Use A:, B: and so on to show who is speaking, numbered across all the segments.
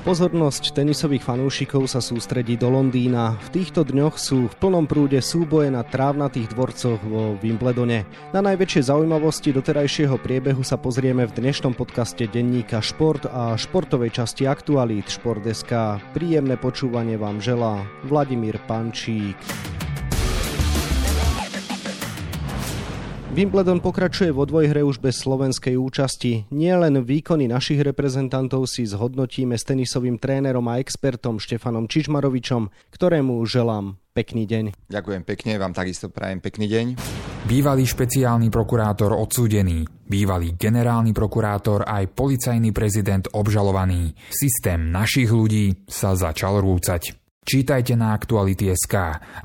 A: Pozornosť tenisových fanúšikov sa sústredí do Londýna. V týchto dňoch sú v plnom prúde súboje na trávnatých dvorcoch vo Wimbledone. Na najväčšie zaujímavosti doterajšieho priebehu sa pozrieme v dnešnom podcaste denníka Šport a športovej časti Aktualít Šport.sk. Príjemné počúvanie vám želá Vladimír Pančík. Wimbledon pokračuje vo dvojhre už bez slovenskej účasti. Nie len výkony našich reprezentantov si zhodnotíme s tenisovým trénerom a expertom Štefanom Čižmarovičom, ktorému želám pekný deň.
B: Ďakujem pekne, vám takisto prajem pekný deň.
C: Bývalý špeciálny prokurátor odsúdený, bývalý generálny prokurátor aj policajný prezident obžalovaný. Systém našich ľudí sa začal rúcať. Čítajte na Aktuality.sk,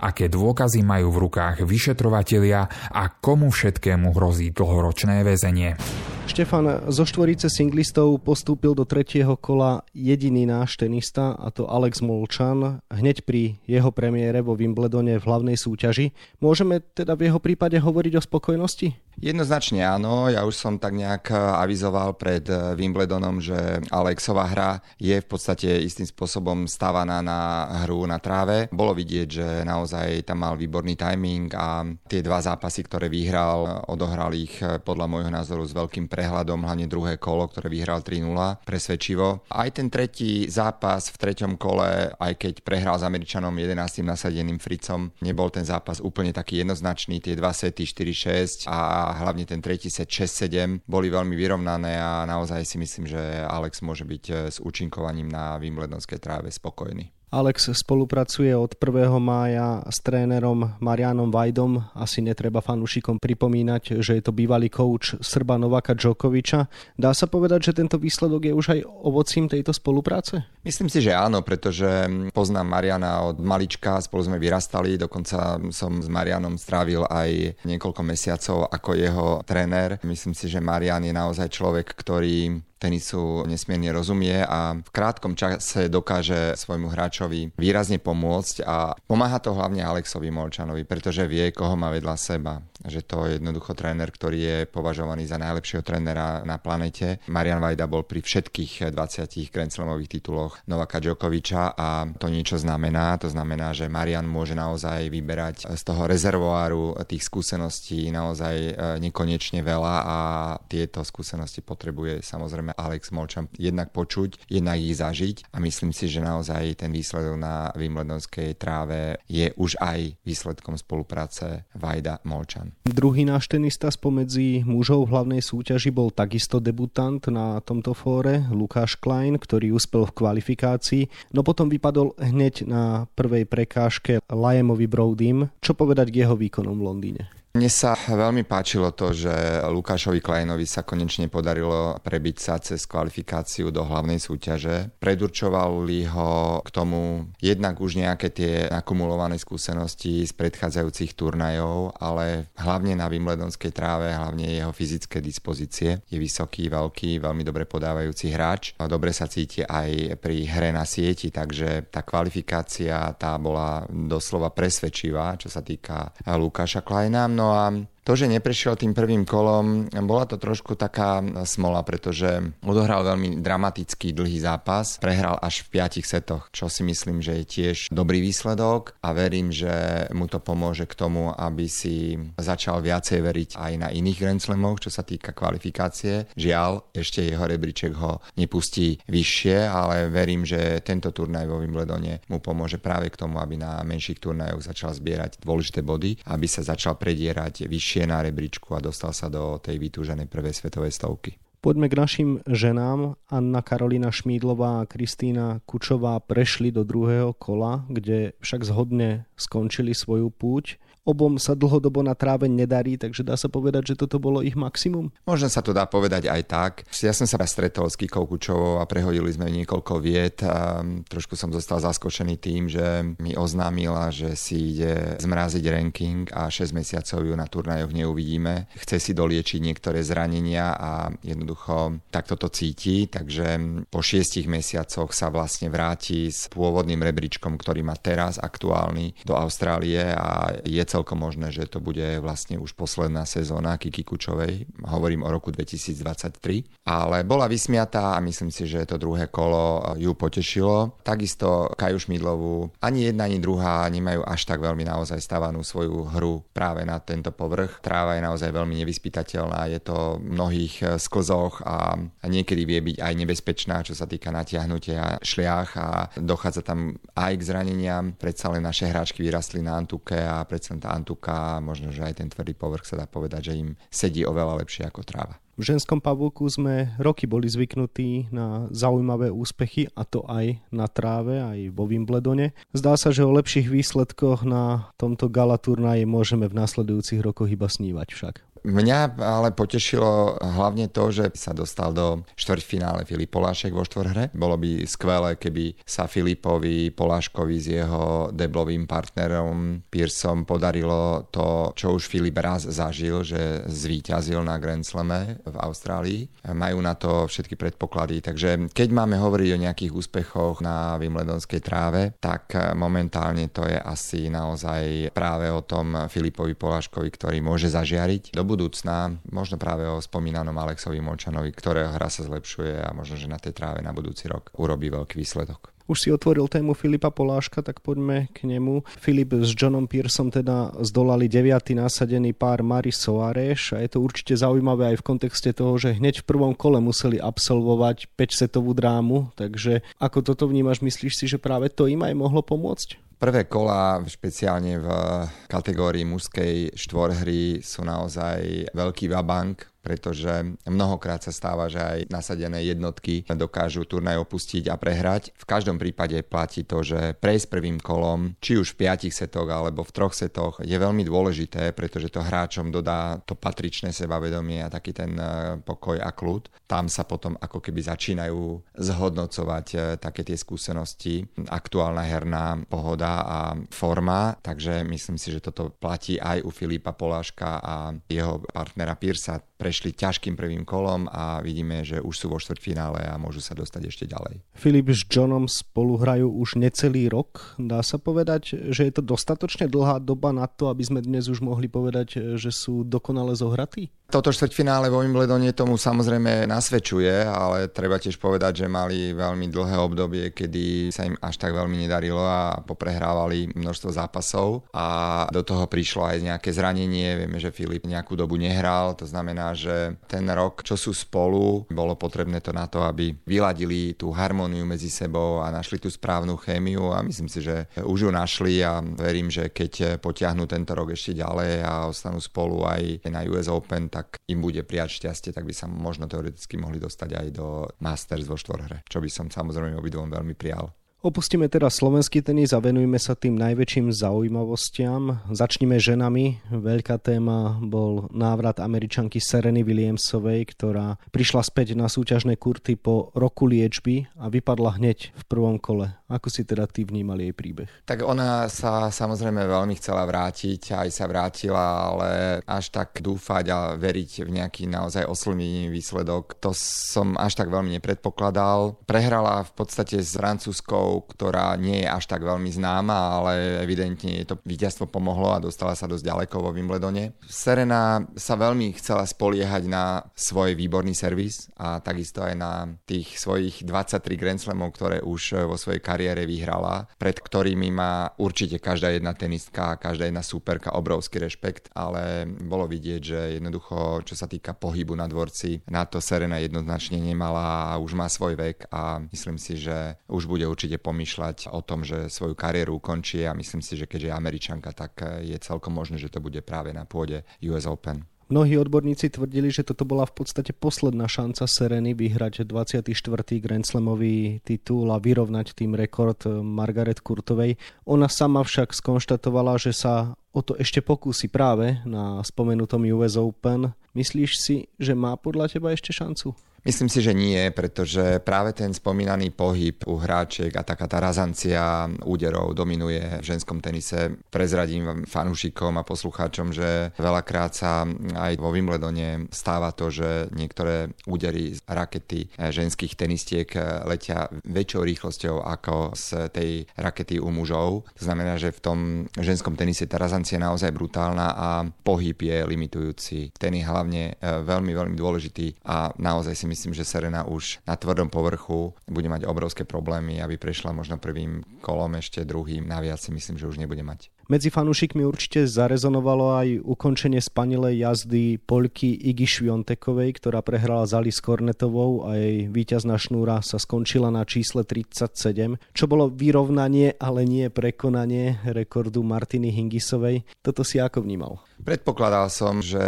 C: aké dôkazy majú v rukách vyšetrovatelia a komu všetkému hrozí dlhoročné väzenie.
A: Štefan, zo štvorice singlistov postúpil do tretieho kola jediný náš tenista, a to Alex Molčan, hneď pri jeho premiére vo Wimbledone v hlavnej súťaži. Môžeme teda v jeho prípade hovoriť o spokojnosti?
B: Jednoznačne áno, ja už som tak nejak avizoval pred Wimbledonom, že Alexová hra je v podstate istým spôsobom stavaná na hru na tráve. Bolo vidieť, že naozaj tam mal výborný timing a tie dva zápasy, ktoré vyhral, odohral ich podľa môjho názoru s veľkým prehľadom, hlavne druhé kolo, ktoré vyhral 3-0, presvedčivo. Aj ten tretí zápas v treťom kole, aj keď prehral s Američanom 11. nasadeným Fricom, nebol ten zápas úplne taký jednoznačný. Tie dva sety 4-6 a hlavne ten tretí set 6-7 boli veľmi vyrovnané a naozaj si myslím, že Alex môže byť s účinkovaním na Wimbledonskej tráve spokojný.
A: Alex spolupracuje od 1. mája s trénerom Marianom Vajdom. Asi netreba fanúšikom pripomínať, že je to bývalý coach Srba Novaka Džokoviča. Dá sa povedať, že tento výsledok je už aj ovocím tejto spolupráce?
B: Myslím si, že áno, pretože poznám Mariana od malička, spolu sme vyrastali, dokonca som s Marianom strávil aj niekoľko mesiacov ako jeho tréner. Myslím si, že Marian je naozaj človek, ktorý tenisu nesmierne rozumie a v krátkom čase dokáže svojmu hráčovi výrazne pomôcť a pomáha to hlavne Alexovi Molčanovi, pretože vie, koho má vedľa seba. Že to je jednoducho tréner, ktorý je považovaný za najlepšieho trénera na planete. Marian Vajda bol pri všetkých 20 Grand Slamových tituloch Novaka Djokoviča a to niečo znamená. To znamená, že Marian môže naozaj vyberať z toho rezervoáru tých skúseností naozaj e, nekonečne veľa a tieto skúsenosti potrebuje samozrejme Alex Molčan jednak počuť, jednak ich zažiť a myslím si, že naozaj ten výsledok na Wimbledonskej tráve je už aj výsledkom spolupráce Vajda Molčan.
A: Druhý náš tenista spomedzi mužov v hlavnej súťaži bol takisto debutant na tomto fóre, Lukáš Klein, ktorý uspel v kvalifikácii, no potom vypadol hneď na prvej prekážke Lajemovi Brodym. Čo povedať k jeho výkonom v Londýne?
B: Mne sa veľmi páčilo to, že Lukášovi Kleinovi sa konečne podarilo prebiť sa cez kvalifikáciu do hlavnej súťaže. Predurčovali ho k tomu jednak už nejaké tie akumulované skúsenosti z predchádzajúcich turnajov, ale hlavne na Wimbledonskej tráve, hlavne jeho fyzické dispozície. Je vysoký, veľký, veľmi dobre podávajúci hráč. Dobre sa cíti aj pri hre na sieti, takže tá kvalifikácia tá bola doslova presvedčivá, čo sa týka Lukáša Kleina. No a to, že neprešiel tým prvým kolom, bola to trošku taká smola, pretože odohral veľmi dramatický dlhý zápas, prehral až v piatich setoch, čo si myslím, že je tiež dobrý výsledok a verím, že mu to pomôže k tomu, aby si začal viacej veriť aj na iných Grand Slamoch, čo sa týka kvalifikácie. Žiaľ, ešte jeho rebríček ho nepustí vyššie, ale verím, že tento turnaj vo Wimbledone mu pomôže práve k tomu, aby na menších turnajoch začal zbierať dôležité body, aby sa začal predierať vyššie vyššie na rebríčku a dostal sa do tej vytúženej prvej svetovej stovky.
A: Poďme k našim ženám. Anna Karolina Šmídlová a Kristýna Kučová prešli do druhého kola, kde však zhodne skončili svoju púť. Obom sa dlhodobo na tráve nedarí, takže dá sa povedať, že toto bolo ich maximum?
B: Možno sa to dá povedať aj tak. Ja som sa stretol s Kikou Kučovou a prehodili sme niekoľko viet a trošku som zostal zaskočený tým, že mi oznámila, že si ide zmraziť ranking a 6 mesiacov ju na turnajoch neuvidíme. Chce si doliečiť niektoré zranenia a jednoducho takto to cíti, takže po 6 mesiacoch sa vlastne vráti s pôvodným rebríčkom, ktorý má teraz aktuálny do Austrálie a je celkom možné, že to bude vlastne už posledná sezóna Kiki Kučovej. Hovorím o roku 2023. Ale bola vysmiatá a myslím si, že to druhé kolo ju potešilo. Takisto Kaju Šmidlovú ani jedna, ani druhá nemajú až tak veľmi naozaj stavanú svoju hru práve na tento povrch. Tráva je naozaj veľmi nevyspytateľná, je to v mnohých sklzoch a niekedy vie byť aj nebezpečná, čo sa týka natiahnutia šliach a dochádza tam aj k zraneniam. Predsa len naše hráčky vyrastli na Antuke a predsa tá Antuka, možno, že aj ten tvrdý povrch sa dá povedať, že im sedí oveľa lepšie ako tráva.
A: V ženskom pavúku sme roky boli zvyknutí na zaujímavé úspechy a to aj na tráve, aj vo Wimbledone. Zdá sa, že o lepších výsledkoch na tomto gala turnaji môžeme v následujúcich rokoch iba snívať však.
B: Mňa ale potešilo hlavne to, že sa dostal do štvrťfinále Filip Polášek vo štvorhre. Bolo by skvelé, keby sa Filipovi Poláškovi s jeho deblovým partnerom Pearsom podarilo to, čo už Filip raz zažil, že zvíťazil na Grand Slame v Austrálii. Majú na to všetky predpoklady, takže keď máme hovoriť o nejakých úspechoch na Wimbledonskej tráve, tak momentálne to je asi naozaj práve o tom Filipovi Poláškovi, ktorý môže zažiariť. Do budúcna, možno práve o spomínanom Alexovi Molčanovi, ktorého hra sa zlepšuje a možno, že na tej tráve na budúci rok urobí veľký výsledok.
A: Už si otvoril tému Filipa Poláška, tak poďme k nemu. Filip s Johnom Pearsom teda zdolali 9. nasadený pár Mari Soares a je to určite zaujímavé aj v kontexte toho, že hneď v prvom kole museli absolvovať 5-setovú drámu, takže ako toto vnímaš, myslíš si, že práve to im aj mohlo pomôcť?
B: Prvé kola, špeciálne v kategórii mužskej štvorhry, sú naozaj veľký vabank pretože mnohokrát sa stáva, že aj nasadené jednotky dokážu turnaj opustiť a prehrať. V každom prípade platí to, že prejsť prvým kolom, či už v piatich setoch alebo v troch setoch, je veľmi dôležité, pretože to hráčom dodá to patričné sebavedomie a taký ten e, pokoj a kľud. Tam sa potom ako keby začínajú zhodnocovať e, také tie skúsenosti, aktuálna herná pohoda a forma, takže myslím si, že toto platí aj u Filipa Poláška a jeho partnera Pirsa. Pre prešli ťažkým prvým kolom a vidíme, že už sú vo štvrťfinále a môžu sa dostať ešte ďalej.
A: Filip s Johnom spolu hrajú už necelý rok. Dá sa povedať, že je to dostatočne dlhá doba na to, aby sme dnes už mohli povedať, že sú dokonale zohratí?
B: Toto štvrťfinále vo Wimbledone tomu samozrejme nasvedčuje, ale treba tiež povedať, že mali veľmi dlhé obdobie, kedy sa im až tak veľmi nedarilo a poprehrávali množstvo zápasov a do toho prišlo aj nejaké zranenie. Vieme, že Filip nejakú dobu nehral, to znamená, že ten rok, čo sú spolu, bolo potrebné to na to, aby vyladili tú harmóniu medzi sebou a našli tú správnu chémiu a myslím si, že už ju našli a verím, že keď potiahnu tento rok ešte ďalej a ostanú spolu aj na US Open, tak im bude prijať šťastie, tak by sa možno teoreticky mohli dostať aj do Masters vo štvorhre, čo by som samozrejme obidvom veľmi prijal.
A: Opustíme teraz slovenský tenis a venujme sa tým najväčším zaujímavostiam. Začnime ženami. Veľká téma bol návrat američanky Sereny Williamsovej, ktorá prišla späť na súťažné kurty po roku liečby a vypadla hneď v prvom kole. Ako si teda ty vnímal jej príbeh?
B: Tak ona sa samozrejme veľmi chcela vrátiť, aj sa vrátila, ale až tak dúfať a veriť v nejaký naozaj oslnivý výsledok, to som až tak veľmi nepredpokladal. Prehrala v podstate s francúzskou ktorá nie je až tak veľmi známa, ale evidentne jej to víťazstvo pomohlo a dostala sa dosť ďaleko vo Wimbledone. Serena sa veľmi chcela spoliehať na svoj výborný servis a takisto aj na tých svojich 23 Grand Slamov, ktoré už vo svojej kariére vyhrala, pred ktorými má určite každá jedna tenistka, každá jedna superka obrovský rešpekt, ale bolo vidieť, že jednoducho, čo sa týka pohybu na dvorci, na to Serena jednoznačne nemala a už má svoj vek a myslím si, že už bude určite pomýšľať o tom, že svoju kariéru ukončí a myslím si, že keďže je Američanka, tak je celkom možné, že to bude práve na pôde US Open.
A: Mnohí odborníci tvrdili, že toto bola v podstate posledná šanca Sereny vyhrať 24. Grand Slamový titul a vyrovnať tým rekord Margaret Kurtovej. Ona sama však skonštatovala, že sa o to ešte pokúsi práve na spomenutom US Open. Myslíš si, že má podľa teba ešte šancu?
B: Myslím si, že nie, pretože práve ten spomínaný pohyb u hráčiek a taká tá razancia úderov dominuje v ženskom tenise. Prezradím fanúšikom a poslucháčom, že veľakrát sa aj vo Wimbledone stáva to, že niektoré údery z rakety ženských tenistiek letia väčšou rýchlosťou ako z tej rakety u mužov. To znamená, že v tom ženskom tenise tá razancia je naozaj brutálna a pohyb je limitujúci. Ten je hlavne e, veľmi, veľmi dôležitý a naozaj si myslím, že Serena už na tvrdom povrchu bude mať obrovské problémy, aby prešla možno prvým kolom, ešte druhým, naviac si myslím, že už nebude mať.
A: Medzi fanúšikmi určite zarezonovalo aj ukončenie spanilej jazdy Poľky Igi Šviontekovej, ktorá prehrala z Alice Kornetovou a jej víťazná šnúra sa skončila na čísle 37, čo bolo vyrovnanie, ale nie prekonanie rekordu Martiny Hingisovej. Toto si ako vnímal?
B: Predpokladal som, že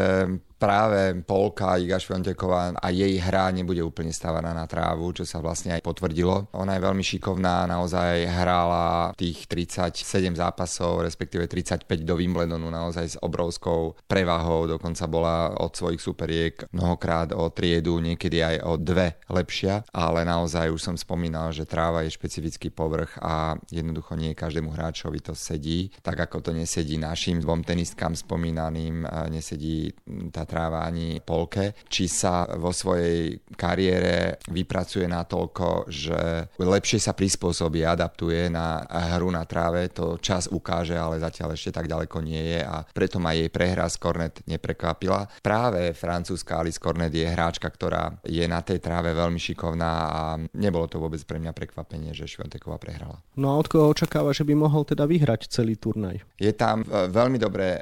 B: práve Polka Iga Švionteková a jej hra nebude úplne stávaná na trávu, čo sa vlastne aj potvrdilo. Ona je veľmi šikovná, naozaj hrála tých 37 zápasov, respektíve 35 do Wimbledonu naozaj s obrovskou prevahou, dokonca bola od svojich superiek mnohokrát o triedu, niekedy aj o dve lepšia, ale naozaj už som spomínal, že tráva je špecifický povrch a jednoducho nie každému hráčovi to sedí, tak ako to nesedí našim dvom tenistkám spomínaným, nesedí tá tráva ani polke, či sa vo svojej kariére vypracuje natoľko, že lepšie sa prispôsobí, adaptuje na hru na tráve, to čas ukáže, ale zatiaľ ešte tak ďaleko nie je a preto ma jej prehra z Kornet neprekvapila. Práve francúzska Alice Kornet je hráčka, ktorá je na tej tráve veľmi šikovná a nebolo to vôbec pre mňa prekvapenie, že Šventeková prehrala.
A: No a od koho očakáva, že by mohol teda vyhrať celý turnaj?
B: Je tam v veľmi dobre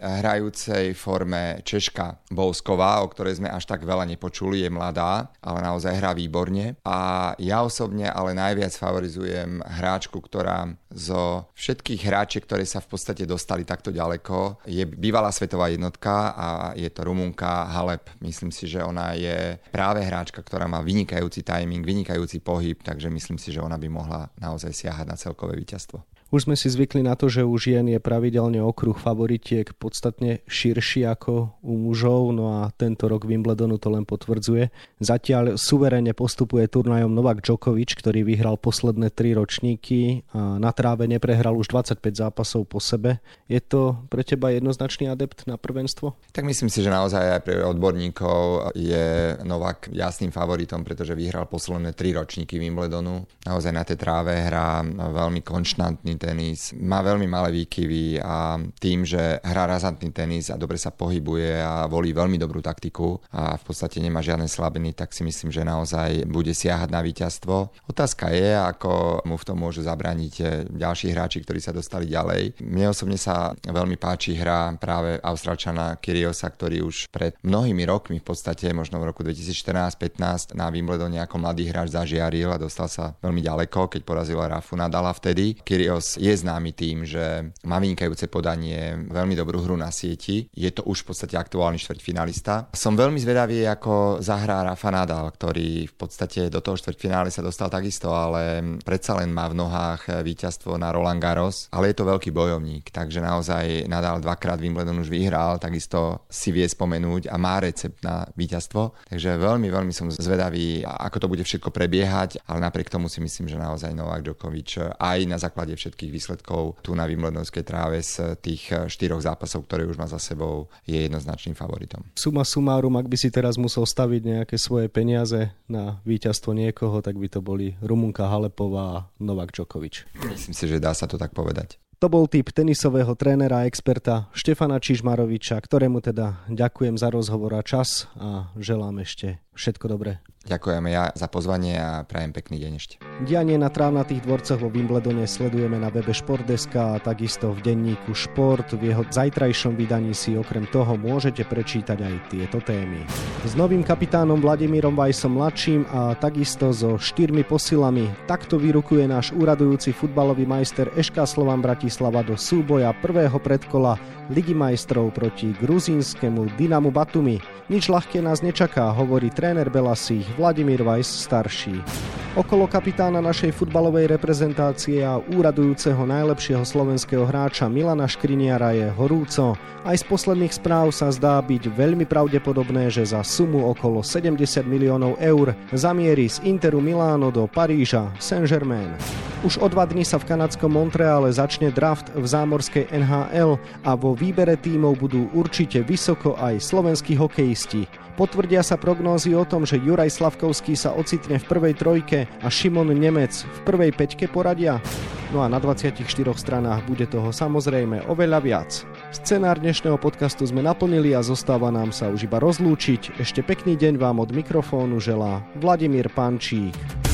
B: hrajúcej forme Češka bol Polsková, o ktorej sme až tak veľa nepočuli, je mladá, ale naozaj hrá výborne. A ja osobne ale najviac favorizujem hráčku, ktorá zo všetkých hráčiek, ktoré sa v podstate dostali takto ďaleko, je bývalá svetová jednotka a je to Rumunka Halep. Myslím si, že ona je práve hráčka, ktorá má vynikajúci timing, vynikajúci pohyb, takže myslím si, že ona by mohla naozaj siahať na celkové víťazstvo.
A: Už sme si zvykli na to, že u žien je pravidelne okruh favoritiek podstatne širší ako u mužov, no a tento rok Wimbledonu to len potvrdzuje. Zatiaľ suverene postupuje turnajom Novak Djokovic, ktorý vyhral posledné tri ročníky a na tráve neprehral už 25 zápasov po sebe. Je to pre teba jednoznačný adept na prvenstvo?
B: Tak myslím si, že naozaj aj pre odborníkov je Novak jasným favoritom, pretože vyhral posledné tri ročníky Wimbledonu. Naozaj na tej tráve hrá veľmi konštantný tenis, má veľmi malé výkyvy a tým, že hrá razantný tenis a dobre sa pohybuje a volí veľmi dobrú taktiku a v podstate nemá žiadne slabiny, tak si myslím, že naozaj bude siahať na víťazstvo. Otázka je, ako mu v tom môžu zabrániť eh, ďalší hráči, ktorí sa dostali ďalej. Mne osobne sa veľmi páči hra práve Austrálčana Kyriosa, ktorý už pred mnohými rokmi v podstate, možno v roku 2014-15 na Wimbledone ako mladý hráč zažiaril a dostal sa veľmi ďaleko, keď porazil Rafu Nadala vtedy. Kyrgios Kyrgios je známy tým, že má vynikajúce podanie, veľmi dobrú hru na sieti. Je to už v podstate aktuálny štvrťfinalista. Som veľmi zvedavý, ako zahrá Rafa Nadal, ktorý v podstate do toho štvrťfinále sa dostal takisto, ale predsa len má v nohách víťazstvo na Roland Garros, ale je to veľký bojovník, takže naozaj Nadal dvakrát Wimbledon už vyhral, takisto si vie spomenúť a má recept na víťazstvo. Takže veľmi, veľmi som zvedavý, ako to bude všetko prebiehať, ale napriek tomu si myslím, že naozaj Novak Djokovic aj na základe všetkých všetkých výsledkov tu na Wimbledonskej tráve z tých eh, štyroch zápasov, ktoré už má za sebou, je jednoznačným favoritom.
A: Suma sumárum, ak by si teraz musel staviť nejaké svoje peniaze na víťazstvo niekoho, tak by to boli Rumunka Halepová a Novak Djokovic.
B: Myslím si, že dá sa to tak povedať.
A: To bol typ tenisového trénera a experta Štefana Čižmaroviča, ktorému teda ďakujem za rozhovor a čas a želám ešte všetko dobré.
B: Ďakujeme ja za pozvanie a prajem pekný deň ešte.
A: Dianie na trávnatých dvorcoch vo Wimbledone sledujeme na webe Športdeska a takisto v denníku Šport. V jeho zajtrajšom vydaní si okrem toho môžete prečítať aj tieto témy. S novým kapitánom Vladimírom Vajsom mladším a takisto so štyrmi posilami takto vyrukuje náš úradujúci futbalový majster Eška Slovan Bratislava do súboja prvého predkola Ligy majstrov proti gruzínskému Dynamu Batumi. Nič ľahké nás nečaká, hovorí tréner Belasích Vladimír Vajs starší. Okolo kapitána našej futbalovej reprezentácie a úradujúceho najlepšieho slovenského hráča Milana Škriniara je horúco. Aj z posledných správ sa zdá byť veľmi pravdepodobné, že za sumu okolo 70 miliónov eur zamierí z Interu Miláno do Paríža Saint-Germain. Už o dva dní sa v kanadskom Montreale začne draft v zámorskej NHL a vo výbere tímov budú určite vysoko aj slovenskí hokejisti. Potvrdia sa prognózy o tom, že Juraj Slavkovský sa ocitne v prvej trojke a Šimon Nemec v prvej peťke poradia? No a na 24 stranách bude toho samozrejme oveľa viac. Scenár dnešného podcastu sme naplnili a zostáva nám sa už iba rozlúčiť. Ešte pekný deň vám od mikrofónu želá Vladimír Pančík.